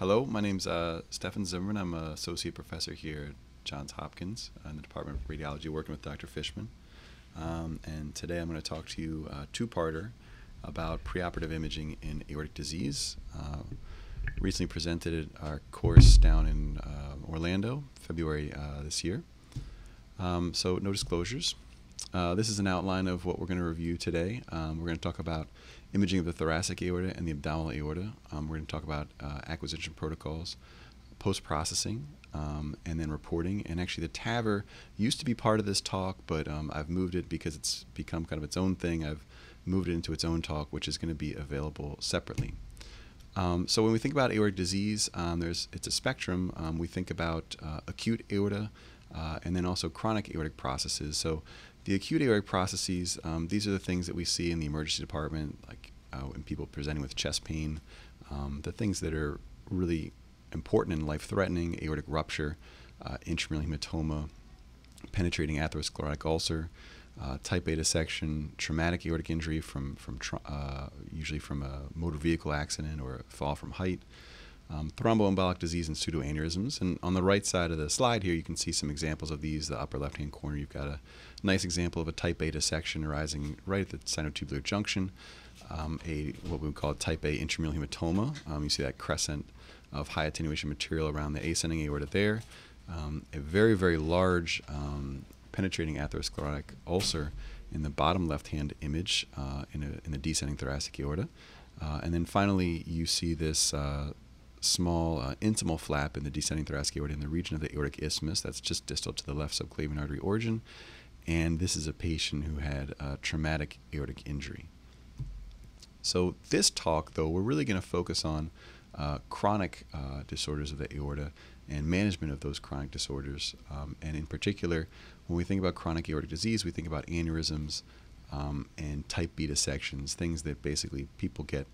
Hello, my name's uh, Stefan Zimmerman. I'm an associate professor here at Johns Hopkins in the Department of Radiology, working with Dr. Fishman. Um, and today I'm going to talk to you uh, two-parter about preoperative imaging in aortic disease. Uh, recently presented our course down in uh, Orlando, February uh, this year. Um, so no disclosures. Uh, this is an outline of what we're going to review today. Um, we're going to talk about imaging of the thoracic aorta and the abdominal aorta. Um, we're going to talk about uh, acquisition protocols, post-processing, um, and then reporting. And actually, the TAVR used to be part of this talk, but um, I've moved it because it's become kind of its own thing. I've moved it into its own talk, which is going to be available separately. Um, so when we think about aortic disease, um, there's it's a spectrum. Um, we think about uh, acute aorta, uh, and then also chronic aortic processes. So the acute aortic processes, um, these are the things that we see in the emergency department, like uh, in people presenting with chest pain, um, the things that are really important and life-threatening, aortic rupture, uh, intramural hematoma, penetrating atherosclerotic ulcer, uh, type A dissection, traumatic aortic injury from, from uh, usually from a motor vehicle accident or a fall from height, um, thromboembolic disease and pseudoaneurysms. And on the right side of the slide here, you can see some examples of these. The upper left-hand corner, you've got a nice example of a type A dissection arising right at the sinotubular junction, um, a what we would call a type A intramural hematoma. Um, you see that crescent of high attenuation material around the ascending aorta there. Um, a very, very large um, penetrating atherosclerotic ulcer in the bottom left-hand image uh, in, a, in the descending thoracic aorta. Uh, and then finally, you see this uh, small uh, intimal flap in the descending thoracic aorta in the region of the aortic isthmus. That's just distal to the left subclavian artery origin. And this is a patient who had a traumatic aortic injury. So this talk, though, we're really going to focus on uh, chronic uh, disorders of the aorta and management of those chronic disorders. Um, and in particular, when we think about chronic aortic disease, we think about aneurysms um, and type B dissections, things that basically people get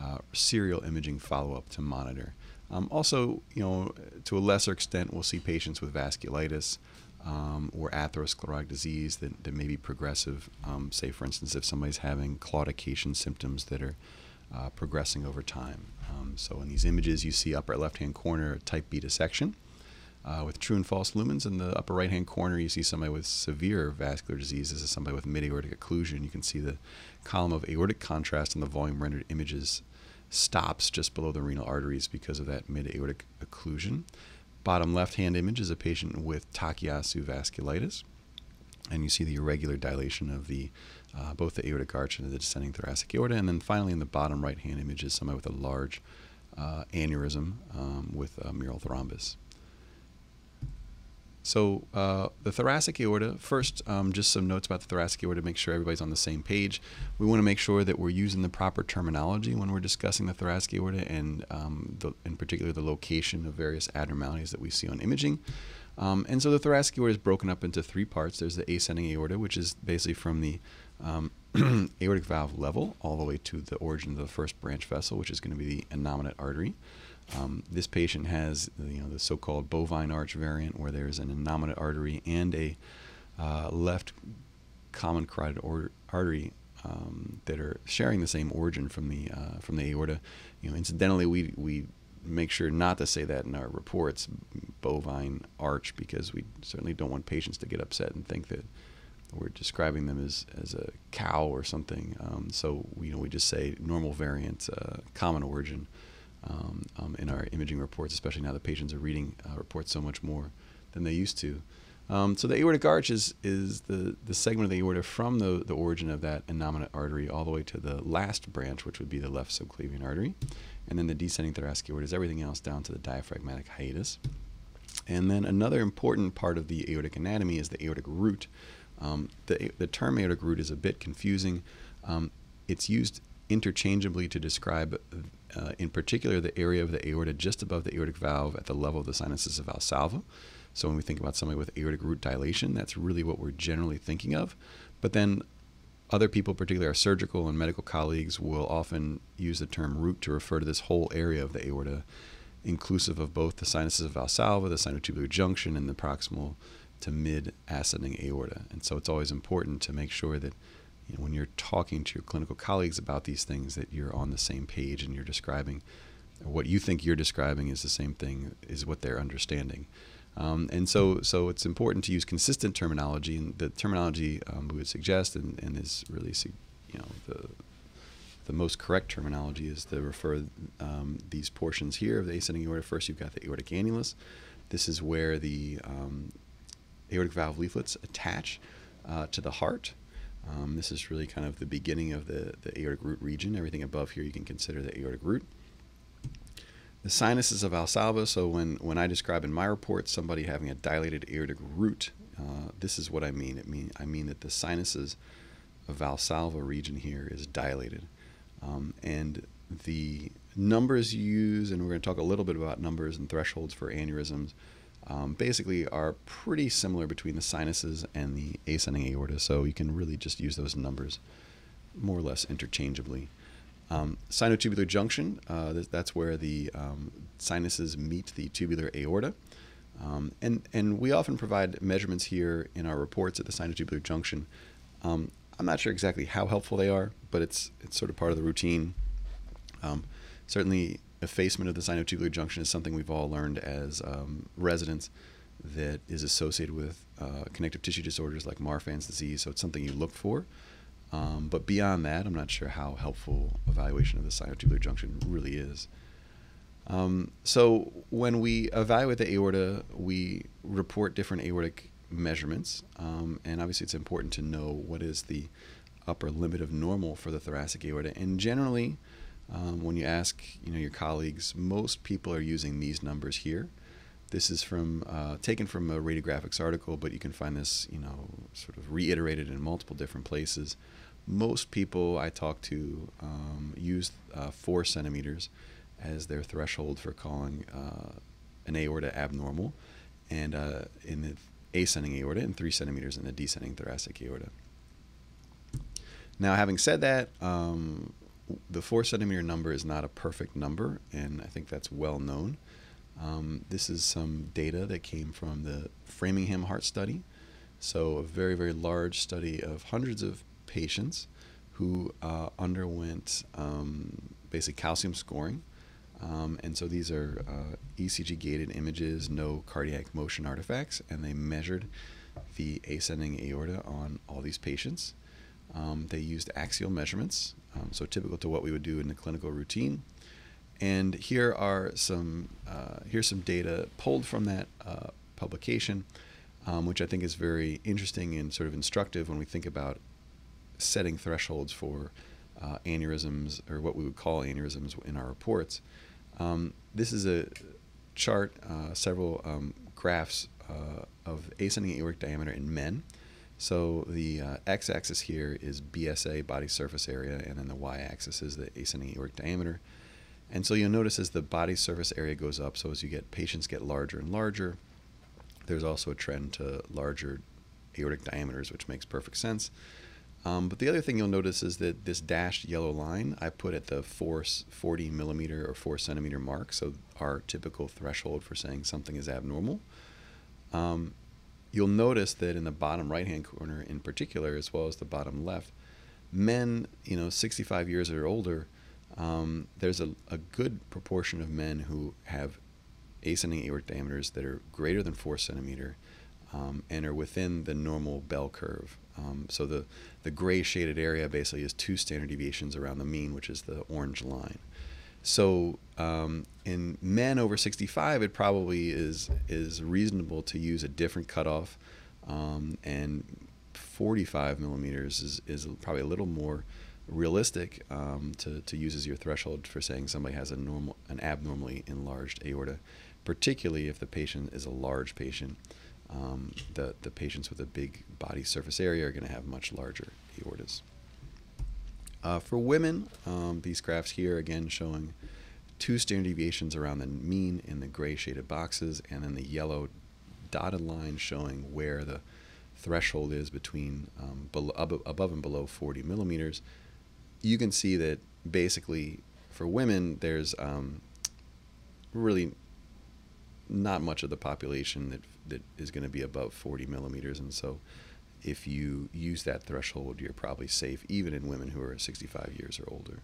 uh, serial imaging follow-up to monitor. Um, also, you know, to a lesser extent, we'll see patients with vasculitis um, or atherosclerotic disease that, that may be progressive. Um, say, for instance, if somebody's having claudication symptoms that are uh, progressing over time. Um, so in these images, you see upper left-hand corner type B dissection uh, with true and false lumens. In the upper right-hand corner, you see somebody with severe vascular disease. This is somebody with mid-aortic occlusion. You can see the column of aortic contrast in the volume rendered images stops just below the renal arteries because of that mid-aortic occlusion. Bottom left-hand image is a patient with Takayasu vasculitis. And you see the irregular dilation of the uh, both the aortic arch and the descending thoracic aorta. And then finally, in the bottom right-hand image is somebody with a large uh, aneurysm um, with a mural thrombus. So uh, the thoracic aorta, first, um, just some notes about the thoracic aorta to make sure everybody's on the same page. We want to make sure that we're using the proper terminology when we're discussing the thoracic aorta and um, the, in particular the location of various abnormalities that we see on imaging. Um, and so the thoracic aorta is broken up into three parts. There's the ascending aorta, which is basically from the um, aortic valve level all the way to the origin of the first branch vessel, which is going to be the innominate artery. Um, this patient has you know the so-called bovine arch variant, where there's an innominate artery and a uh, left common carotid artery um, that are sharing the same origin from the uh, from the aorta. You know, incidentally, we we make sure not to say that in our reports, bovine arch, because we certainly don't want patients to get upset and think that we're describing them as, as a cow or something. Um, so you know, we just say normal variant, uh, common origin um, um, in our imaging reports, especially now that patients are reading uh, reports so much more than they used to. Um, so the aortic arch is, is the, the segment of the aorta from the, the origin of that innominate artery all the way to the last branch, which would be the left subclavian artery. And then the descending thoracic aorta is everything else down to the diaphragmatic hiatus. And then another important part of the aortic anatomy is the aortic root, um, the, the term aortic root is a bit confusing. Um, it's used interchangeably to describe, uh, in particular, the area of the aorta just above the aortic valve at the level of the sinuses of Valsalva. So when we think about somebody with aortic root dilation, that's really what we're generally thinking of. But then other people, particularly our surgical and medical colleagues, will often use the term root to refer to this whole area of the aorta, inclusive of both the sinuses of Valsalva, the sinotubular junction, and the proximal to mid ascending aorta. And so it's always important to make sure that you know, when you're talking to your clinical colleagues about these things that you're on the same page and you're describing what you think you're describing is the same thing is what they're understanding. Um, and so, so it's important to use consistent terminology, and the terminology um, we would suggest, and, and is really, you know, the the most correct terminology is to refer um, these portions here of the ascending aorta. First, you've got the aortic annulus. This is where the um, aortic valve leaflets attach uh, to the heart. Um, this is really kind of the beginning of the, the aortic root region. Everything above here you can consider the aortic root. The sinuses of Valsalva, so when, when I describe in my report somebody having a dilated aortic root, uh, this is what I mean. It mean. I mean that the sinuses of Valsalva region here is dilated. Um, and the numbers you use, and we're going to talk a little bit about numbers and thresholds for aneurysms, um, basically are pretty similar between the sinuses and the ascending aorta. So you can really just use those numbers more or less interchangeably. Um, sinotubular junction, uh, th- that's where the um, sinuses meet the tubular aorta. Um, and, and we often provide measurements here in our reports at the sinotubular junction. Um, I'm not sure exactly how helpful they are, but it's it's sort of part of the routine. Um, certainly, effacement of the sinotubular junction is something we've all learned as um, residents that is associated with uh, connective tissue disorders like Marfan's disease. So it's something you look for. Um, but beyond that, I'm not sure how helpful evaluation of the sinotubular junction really is. Um, so when we evaluate the aorta, we report different aortic measurements. Um, and obviously, it's important to know what is the upper limit of normal for the thoracic aorta. And generally, um, when you ask you know your colleagues, most people are using these numbers here. This is from uh, taken from a radiographics article, but you can find this you know sort of reiterated in multiple different places. Most people I talk to um, use uh, four centimeters as their threshold for calling uh, an aorta abnormal, and uh, in the ascending aorta and three centimeters in the descending thoracic aorta. Now, having said that, um, the four centimeter number is not a perfect number, and I think that's well known. Um, this is some data that came from the Framingham Heart Study. So, a very, very large study of hundreds of patients who uh, underwent um, basic calcium scoring um, and so these are uh, ECG gated images, no cardiac motion artifacts, and they measured the ascending aorta on all these patients. Um, they used axial measurements, um, so typical to what we would do in the clinical routine. And here are some uh, here's some data pulled from that uh, publication, um, which I think is very interesting and sort of instructive when we think about setting thresholds for uh, aneurysms or what we would call aneurysms in our reports. Um, this is a chart, uh, several um, graphs uh, of ascending aortic diameter in men. So the uh, x-axis here is BSA, body surface area, and then the y-axis is the ascending aortic diameter. And so you'll notice as the body surface area goes up, so as you get patients get larger and larger, there's also a trend to larger aortic diameters, which makes perfect sense. Um, but the other thing you'll notice is that this dashed yellow line I put at the 40 millimeter or 4 centimeter mark, so our typical threshold for saying something is abnormal. Um, you'll notice that in the bottom right hand corner in particular, as well as the bottom left, men, you know, 65 years or older, um, there's a, a good proportion of men who have ascending aortic diameters that are greater than 4 centimeter um, and are within the normal bell curve. Um, so the, the gray shaded area basically is two standard deviations around the mean, which is the orange line. So um, in men over 65, it probably is is reasonable to use a different cutoff, um, and 45 millimeters is, is probably a little more realistic um, to, to use as your threshold for saying somebody has a normal an abnormally enlarged aorta, particularly if the patient is a large patient um, the, the patients with a big body surface area are going to have much larger aortas. Uh, for women, um, these graphs here again showing two standard deviations around the mean in the gray shaded boxes, and then the yellow dotted line showing where the threshold is between um, below, above and below 40 millimeters. You can see that basically for women, there's um, really not much of the population that that is going to be above 40 millimeters, and so if you use that threshold, you're probably safe, even in women who are 65 years or older.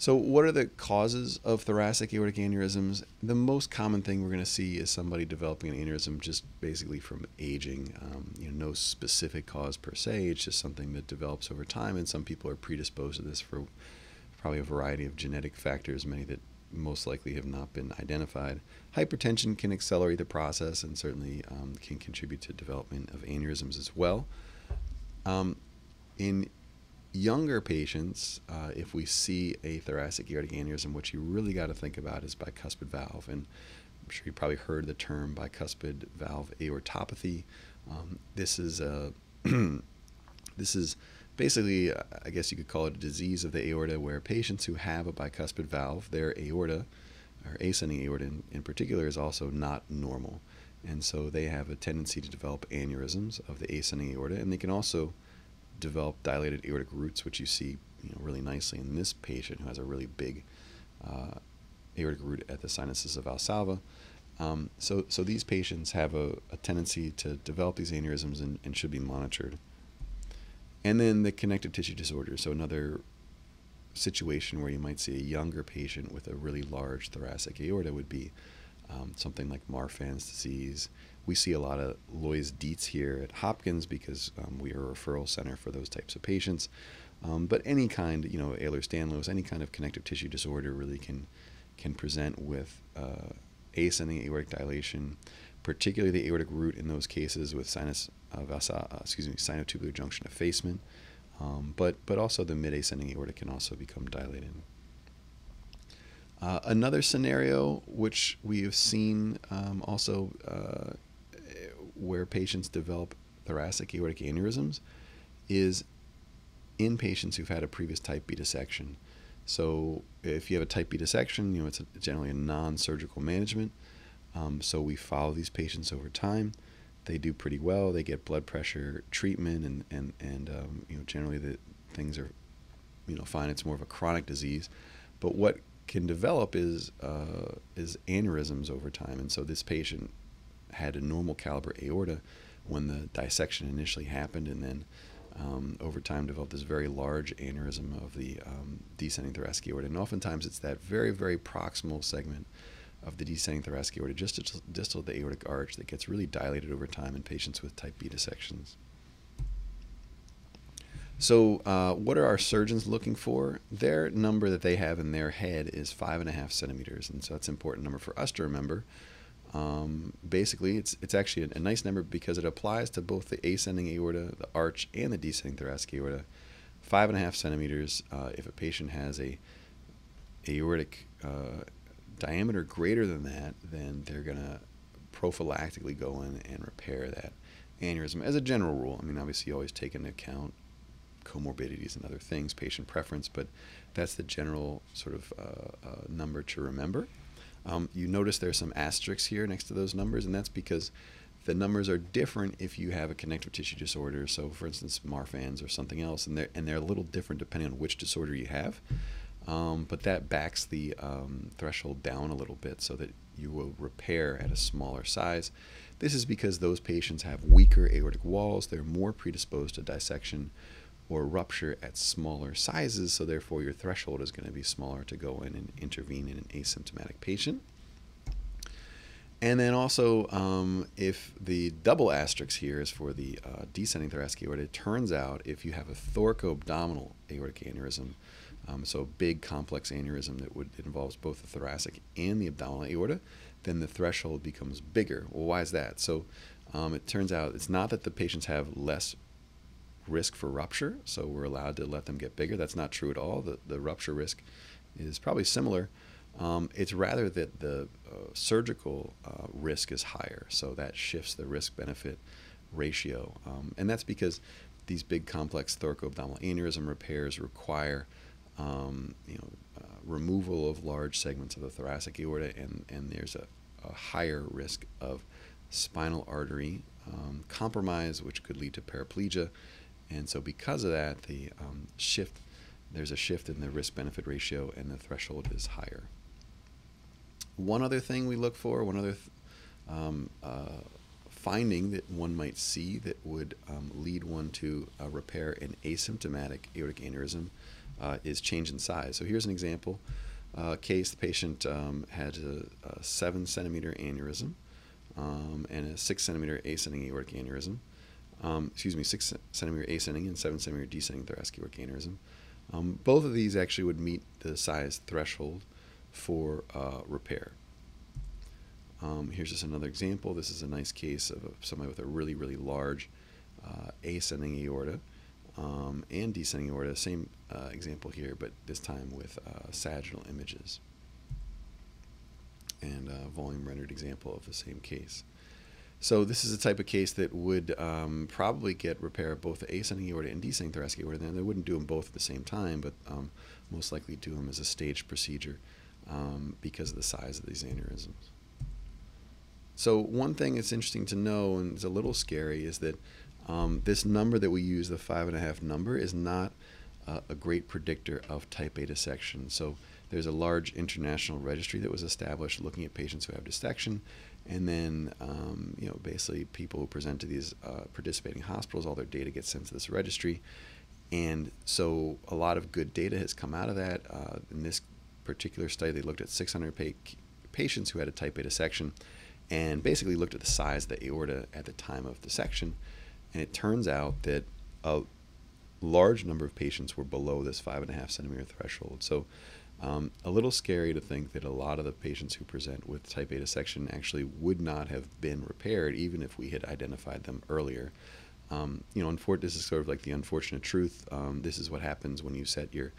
So, what are the causes of thoracic aortic aneurysms? The most common thing we're going to see is somebody developing an aneurysm just basically from aging. Um, you know, no specific cause per se. It's just something that develops over time, and some people are predisposed to this for probably a variety of genetic factors, many that most likely have not been identified. Hypertension can accelerate the process and certainly um, can contribute to development of aneurysms as well. Um, in younger patients, uh, if we see a thoracic aortic aneurysm, what you really got to think about is bicuspid valve. And I'm sure you probably heard the term bicuspid valve aortopathy. Um, this is a this is basically, uh, I guess you could call it a disease of the aorta, where patients who have a bicuspid valve, their aorta, or ascending aorta in, in particular, is also not normal. And so they have a tendency to develop aneurysms of the ascending aorta, and they can also develop dilated aortic roots, which you see you know, really nicely in this patient who has a really big uh, aortic root at the sinuses of Valsalva. Um, so, so these patients have a, a, tendency to develop these aneurysms and, and, should be monitored. And then the connective tissue disorder. So another situation where you might see a younger patient with a really large thoracic aorta would be um, something like Marfan's disease, we see a lot of Loeys Dietz here at Hopkins because um, we are a referral center for those types of patients. Um, but any kind, you know, Ehlers-Danlos, any kind of connective tissue disorder really can can present with uh, ascending aortic dilation, particularly the aortic root in those cases with sinus uh, vasa, uh, excuse me, sinotubular junction effacement. Um, but but also the mid ascending aorta can also become dilated. Uh, another scenario which we have seen um, also uh, where patients develop thoracic aortic aneurysms is in patients who've had a previous type B dissection. So if you have a type B dissection, you know it's a, generally a non-surgical management. Um, so we follow these patients over time. They do pretty well. They get blood pressure treatment, and and and um, you know generally the things are you know fine. It's more of a chronic disease, but what can develop is uh, is aneurysms over time. And so this patient had a normal caliber aorta when the dissection initially happened, and then um, over time developed this very large aneurysm of the um, descending thoracic aorta. And oftentimes it's that very, very proximal segment of the descending thoracic aorta, just distal the aortic arch, that gets really dilated over time in patients with type B dissections. So, uh, what are our surgeons looking for? Their number that they have in their head is five and a half centimeters, and so that's an important number for us to remember. Um, basically, it's it's actually a, a, nice number because it applies to both the ascending aorta, the arch, and the descending thoracic aorta. Five and a half centimeters. Uh, if a patient has a aortic uh, diameter greater than that, then they're gonna prophylactically go in and repair that aneurysm. As a general rule, I mean, obviously, you always take into account comorbidities and other things, patient preference, but that's the general sort of uh, uh number to remember. Um, you notice there's some asterisks here next to those numbers, and that's because the numbers are different if you have a connective tissue disorder. So, for instance, Marfan's or something else, and they're and they're a little different depending on which disorder you have. Um, but that backs the um, threshold down a little bit so that you will repair at a smaller size. This is because those patients have weaker aortic walls. They're more predisposed to dissection or rupture at smaller sizes, so therefore your threshold is going to be smaller to go in and intervene in an asymptomatic patient. And then also, um, if the double asterisk here is for the uh, descending thoracic aorta, it turns out if you have a thoracoabdominal aortic aneurysm, um, so big complex aneurysm that would involves both the thoracic and the abdominal aorta, then the threshold becomes bigger. Well, why is that? So um, it turns out it's not that the patients have less risk for rupture, so we're allowed to let them get bigger. That's not true at all. The, the rupture risk is probably similar. Um, it's rather that the uh, surgical uh, risk is higher, so that shifts the risk benefit ratio. Um, and that's because these big complex thoracoabdominal aneurysm repairs require um, you know, uh, removal of large segments of the thoracic aorta, and, and there's a, a higher risk of spinal artery um, compromise, which could lead to paraplegia and so because of that, the um, shift, there's a shift in the risk benefit ratio and the threshold is higher. One other thing we look for, one other th- um, uh, finding that one might see that would um, lead one to uh, repair an asymptomatic aortic aneurysm uh, is change in size. So here's an example uh, case. The patient um, had a, a, seven centimeter aneurysm um, and a six centimeter ascending aortic aneurysm. Um, excuse me, six centimeter ascending and seven centimeter descending thoracic aortic aneurysm. Um, both of these actually would meet the size threshold for uh, repair. Um, here's just another example. This is a nice case of somebody with a really, really large uh, ascending aorta um, and descending aorta. Same uh, example here, but this time with uh, sagittal images. And a volume rendered example of the same case. So this is a type of case that would um, probably get repair of both the ascending aorta and descending thoracic aorta. And they wouldn't do them both at the same time, but um, most likely do them as a staged procedure um, because of the size of these aneurysms. So one thing that's interesting to know and is a little scary is that um, this number that we use, the five and a half number, is not uh, a great predictor of type A dissection. So there's a large international registry that was established looking at patients who have dissection, and then um, you know basically people who present to these uh, participating hospitals, all their data gets sent to this registry, and so a lot of good data has come out of that. Uh, in this particular study, they looked at 600 pa patients who had a type A dissection, and basically looked at the size of the aorta at the time of dissection and it turns out that a large number of patients were below this five and a half centimeter threshold. So, um, a little scary to think that a lot of the patients who present with type A dissection actually would not have been repaired even if we had identified them earlier. Um, you know, this is sort of like the unfortunate truth. Um, this is what happens when you set your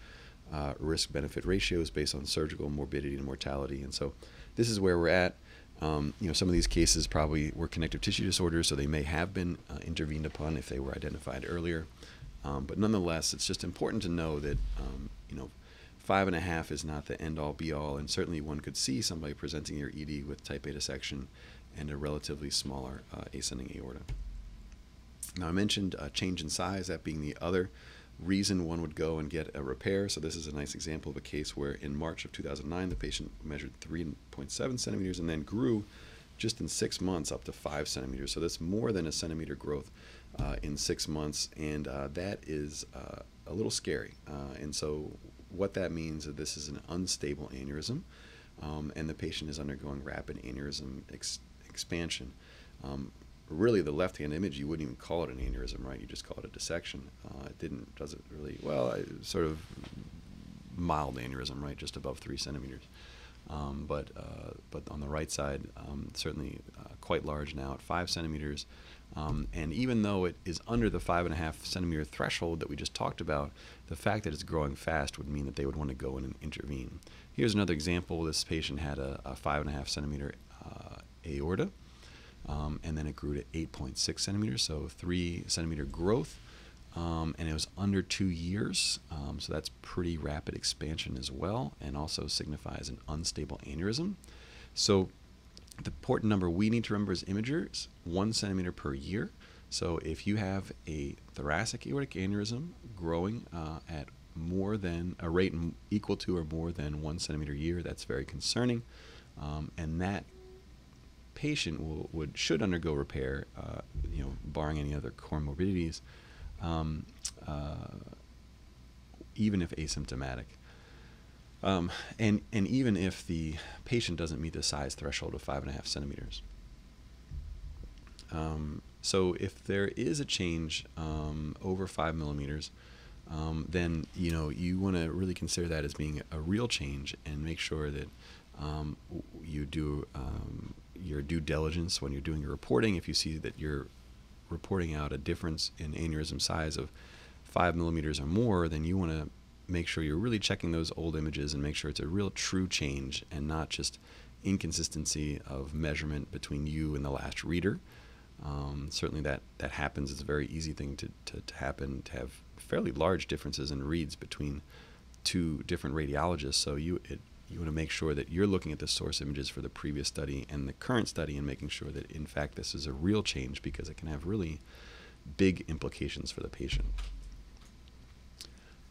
uh, risk benefit ratios based on surgical morbidity and mortality. And so, this is where we're at. Um, you know, some of these cases probably were connective tissue disorders, so they may have been uh, intervened upon if they were identified earlier. Um, but nonetheless, it's just important to know that um, you know, five and a half is not the end all be all, and certainly one could see somebody presenting your ED with type A dissection and a relatively smaller uh, ascending aorta. Now I mentioned uh, change in size, that being the other reason one would go and get a repair. So this is a nice example of a case where in March of 2009, the patient measured 3.7 centimeters and then grew just in six months up to five centimeters. So that's more than a centimeter growth uh, in six months, and uh, that is uh, a little scary. Uh, and so what that means is this is an unstable aneurysm, um, and the patient is undergoing rapid aneurysm ex expansion. Um, really the left hand image you wouldn't even call it an aneurysm right? You just call it a dissection. Uh, it didn't does it really well sort of mild aneurysm right? Just above three centimeters. Um, but uh, but on the right side um, certainly uh, quite large now at five centimeters. Um, and even though it is under the five and a half centimeter threshold that we just talked about the fact that it's growing fast would mean that they would want to go in and intervene. Here's another example. This patient had a, a five and a half centimeter uh, aorta um, and then it grew to 8.6 centimeters, so three centimeter growth, um, and it was under two years, um, so that's pretty rapid expansion as well, and also signifies an unstable aneurysm. So the important number we need to remember as imagers, one centimeter per year. So if you have a thoracic aortic aneurysm growing uh, at more than a rate equal to or more than one centimeter a year, that's very concerning. Um, and that patient will, would should undergo repair, uh, you know, barring any other comorbidities, um, uh, even if asymptomatic. Um, and, and even if the patient doesn't meet the size threshold of five and a half centimeters. Um, so if there is a change um, over five millimeters, um, then you know you want to really consider that as being a real change and make sure that um, you do um, your due diligence when you're doing your reporting. If you see that you're reporting out a difference in aneurysm size of five millimeters or more, then you want to make sure you're really checking those old images and make sure it's a real true change and not just inconsistency of measurement between you and the last reader. Um, certainly that, that happens. It's a very easy thing to, to, to happen, to have fairly large differences in reads between two different radiologists. So you, it you want to make sure that you're looking at the source images for the previous study and the current study and making sure that in fact this is a real change because it can have really big implications for the patient.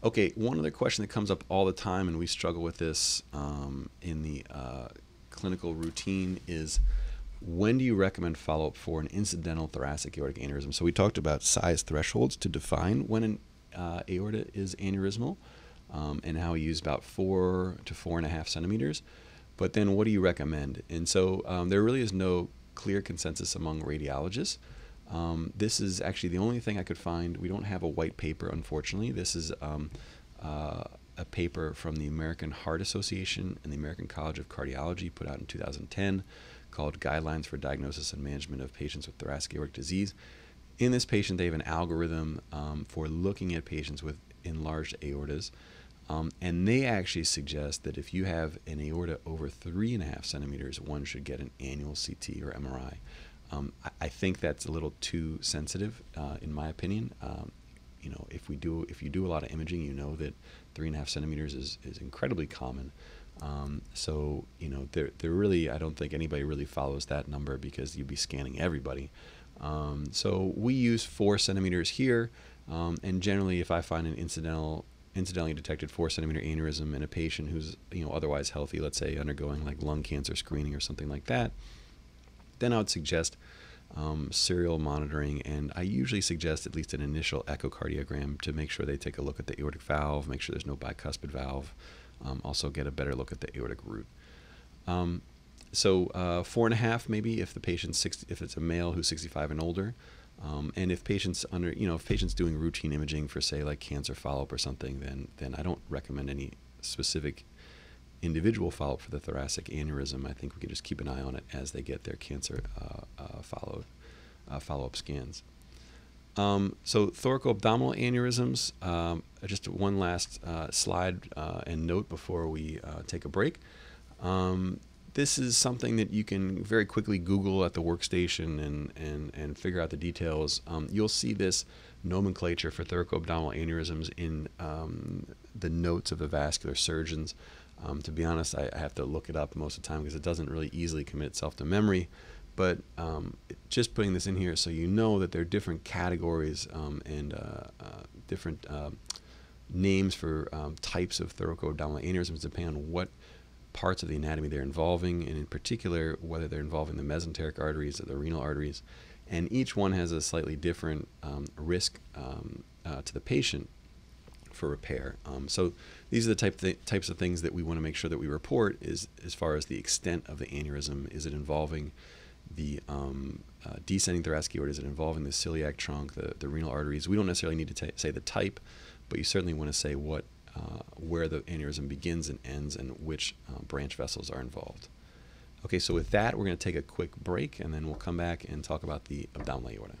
Okay, one other question that comes up all the time, and we struggle with this um, in the uh, clinical routine, is when do you recommend follow up for an incidental thoracic aortic aneurysm? So we talked about size thresholds to define when an uh, aorta is aneurysmal. Um, and how he used about four to four and a half centimeters. But then, what do you recommend? And so, um, there really is no clear consensus among radiologists. Um, this is actually the only thing I could find. We don't have a white paper, unfortunately. This is um, uh, a paper from the American Heart Association and the American College of Cardiology put out in 2010 called Guidelines for Diagnosis and Management of Patients with Thoracic Aortic Disease. In this patient, they have an algorithm um, for looking at patients with enlarged aortas. Um, and they actually suggest that if you have an aorta over three and a half centimeters, one should get an annual CT or MRI. Um, I, I, think that's a little too sensitive, uh, in my opinion. Um, you know, if we do, if you do a lot of imaging, you know that three and a half centimeters is, is incredibly common. Um, so you know, there, there really, I don't think anybody really follows that number because you'd be scanning everybody. Um, so we use four centimeters here, um, and generally, if I find an incidental, incidentally detected four centimeter aneurysm in a patient who's you know otherwise healthy, let's say undergoing like lung cancer screening or something like that, then I would suggest um, serial monitoring, and I usually suggest at least an initial echocardiogram to make sure they take a look at the aortic valve, make sure there's no bicuspid valve, um, also get a better look at the aortic root. Um, so uh, four and a half maybe if the patient's 60, if it's a male who's 65 and older, um, and if patients under you know if patients doing routine imaging for say like cancer follow up or something, then then I don't recommend any specific individual follow up for the thoracic aneurysm, I think we can just keep an eye on it as they get their cancer uh, uh, uh, follow up scans. Um, so thoracoabdominal aneurysms. Um, just one last uh, slide uh, and note before we uh, take a break. Um, this is something that you can very quickly Google at the workstation and, and, and figure out the details. Um, you'll see this nomenclature for thoracoabdominal aneurysms in um, the notes of the vascular surgeons. Um, to be honest, I, I, have to look it up most of the time because it doesn't really easily commit itself to memory. But um, just putting this in here so you know that there are different categories um, and uh, uh, different uh, names for um, types of thoracoabdominal aneurysms depending on what parts of the anatomy they're involving, and in particular whether they're involving the mesenteric arteries or the renal arteries. And each one has a slightly different um, risk um, uh, to the patient for repair. Um, so these are the type th- types of things that we want to make sure that we report is as far as the extent of the aneurysm. Is it involving the um, uh, descending thoracic aorta? Is it involving the celiac trunk, the, the renal arteries? We don't necessarily need to t- say the type, but you certainly want to say what uh, where the aneurysm begins and ends and which uh, branch vessels are involved. Okay, so with that, we're going to take a quick break and then we'll come back and talk about the abdominal aorta.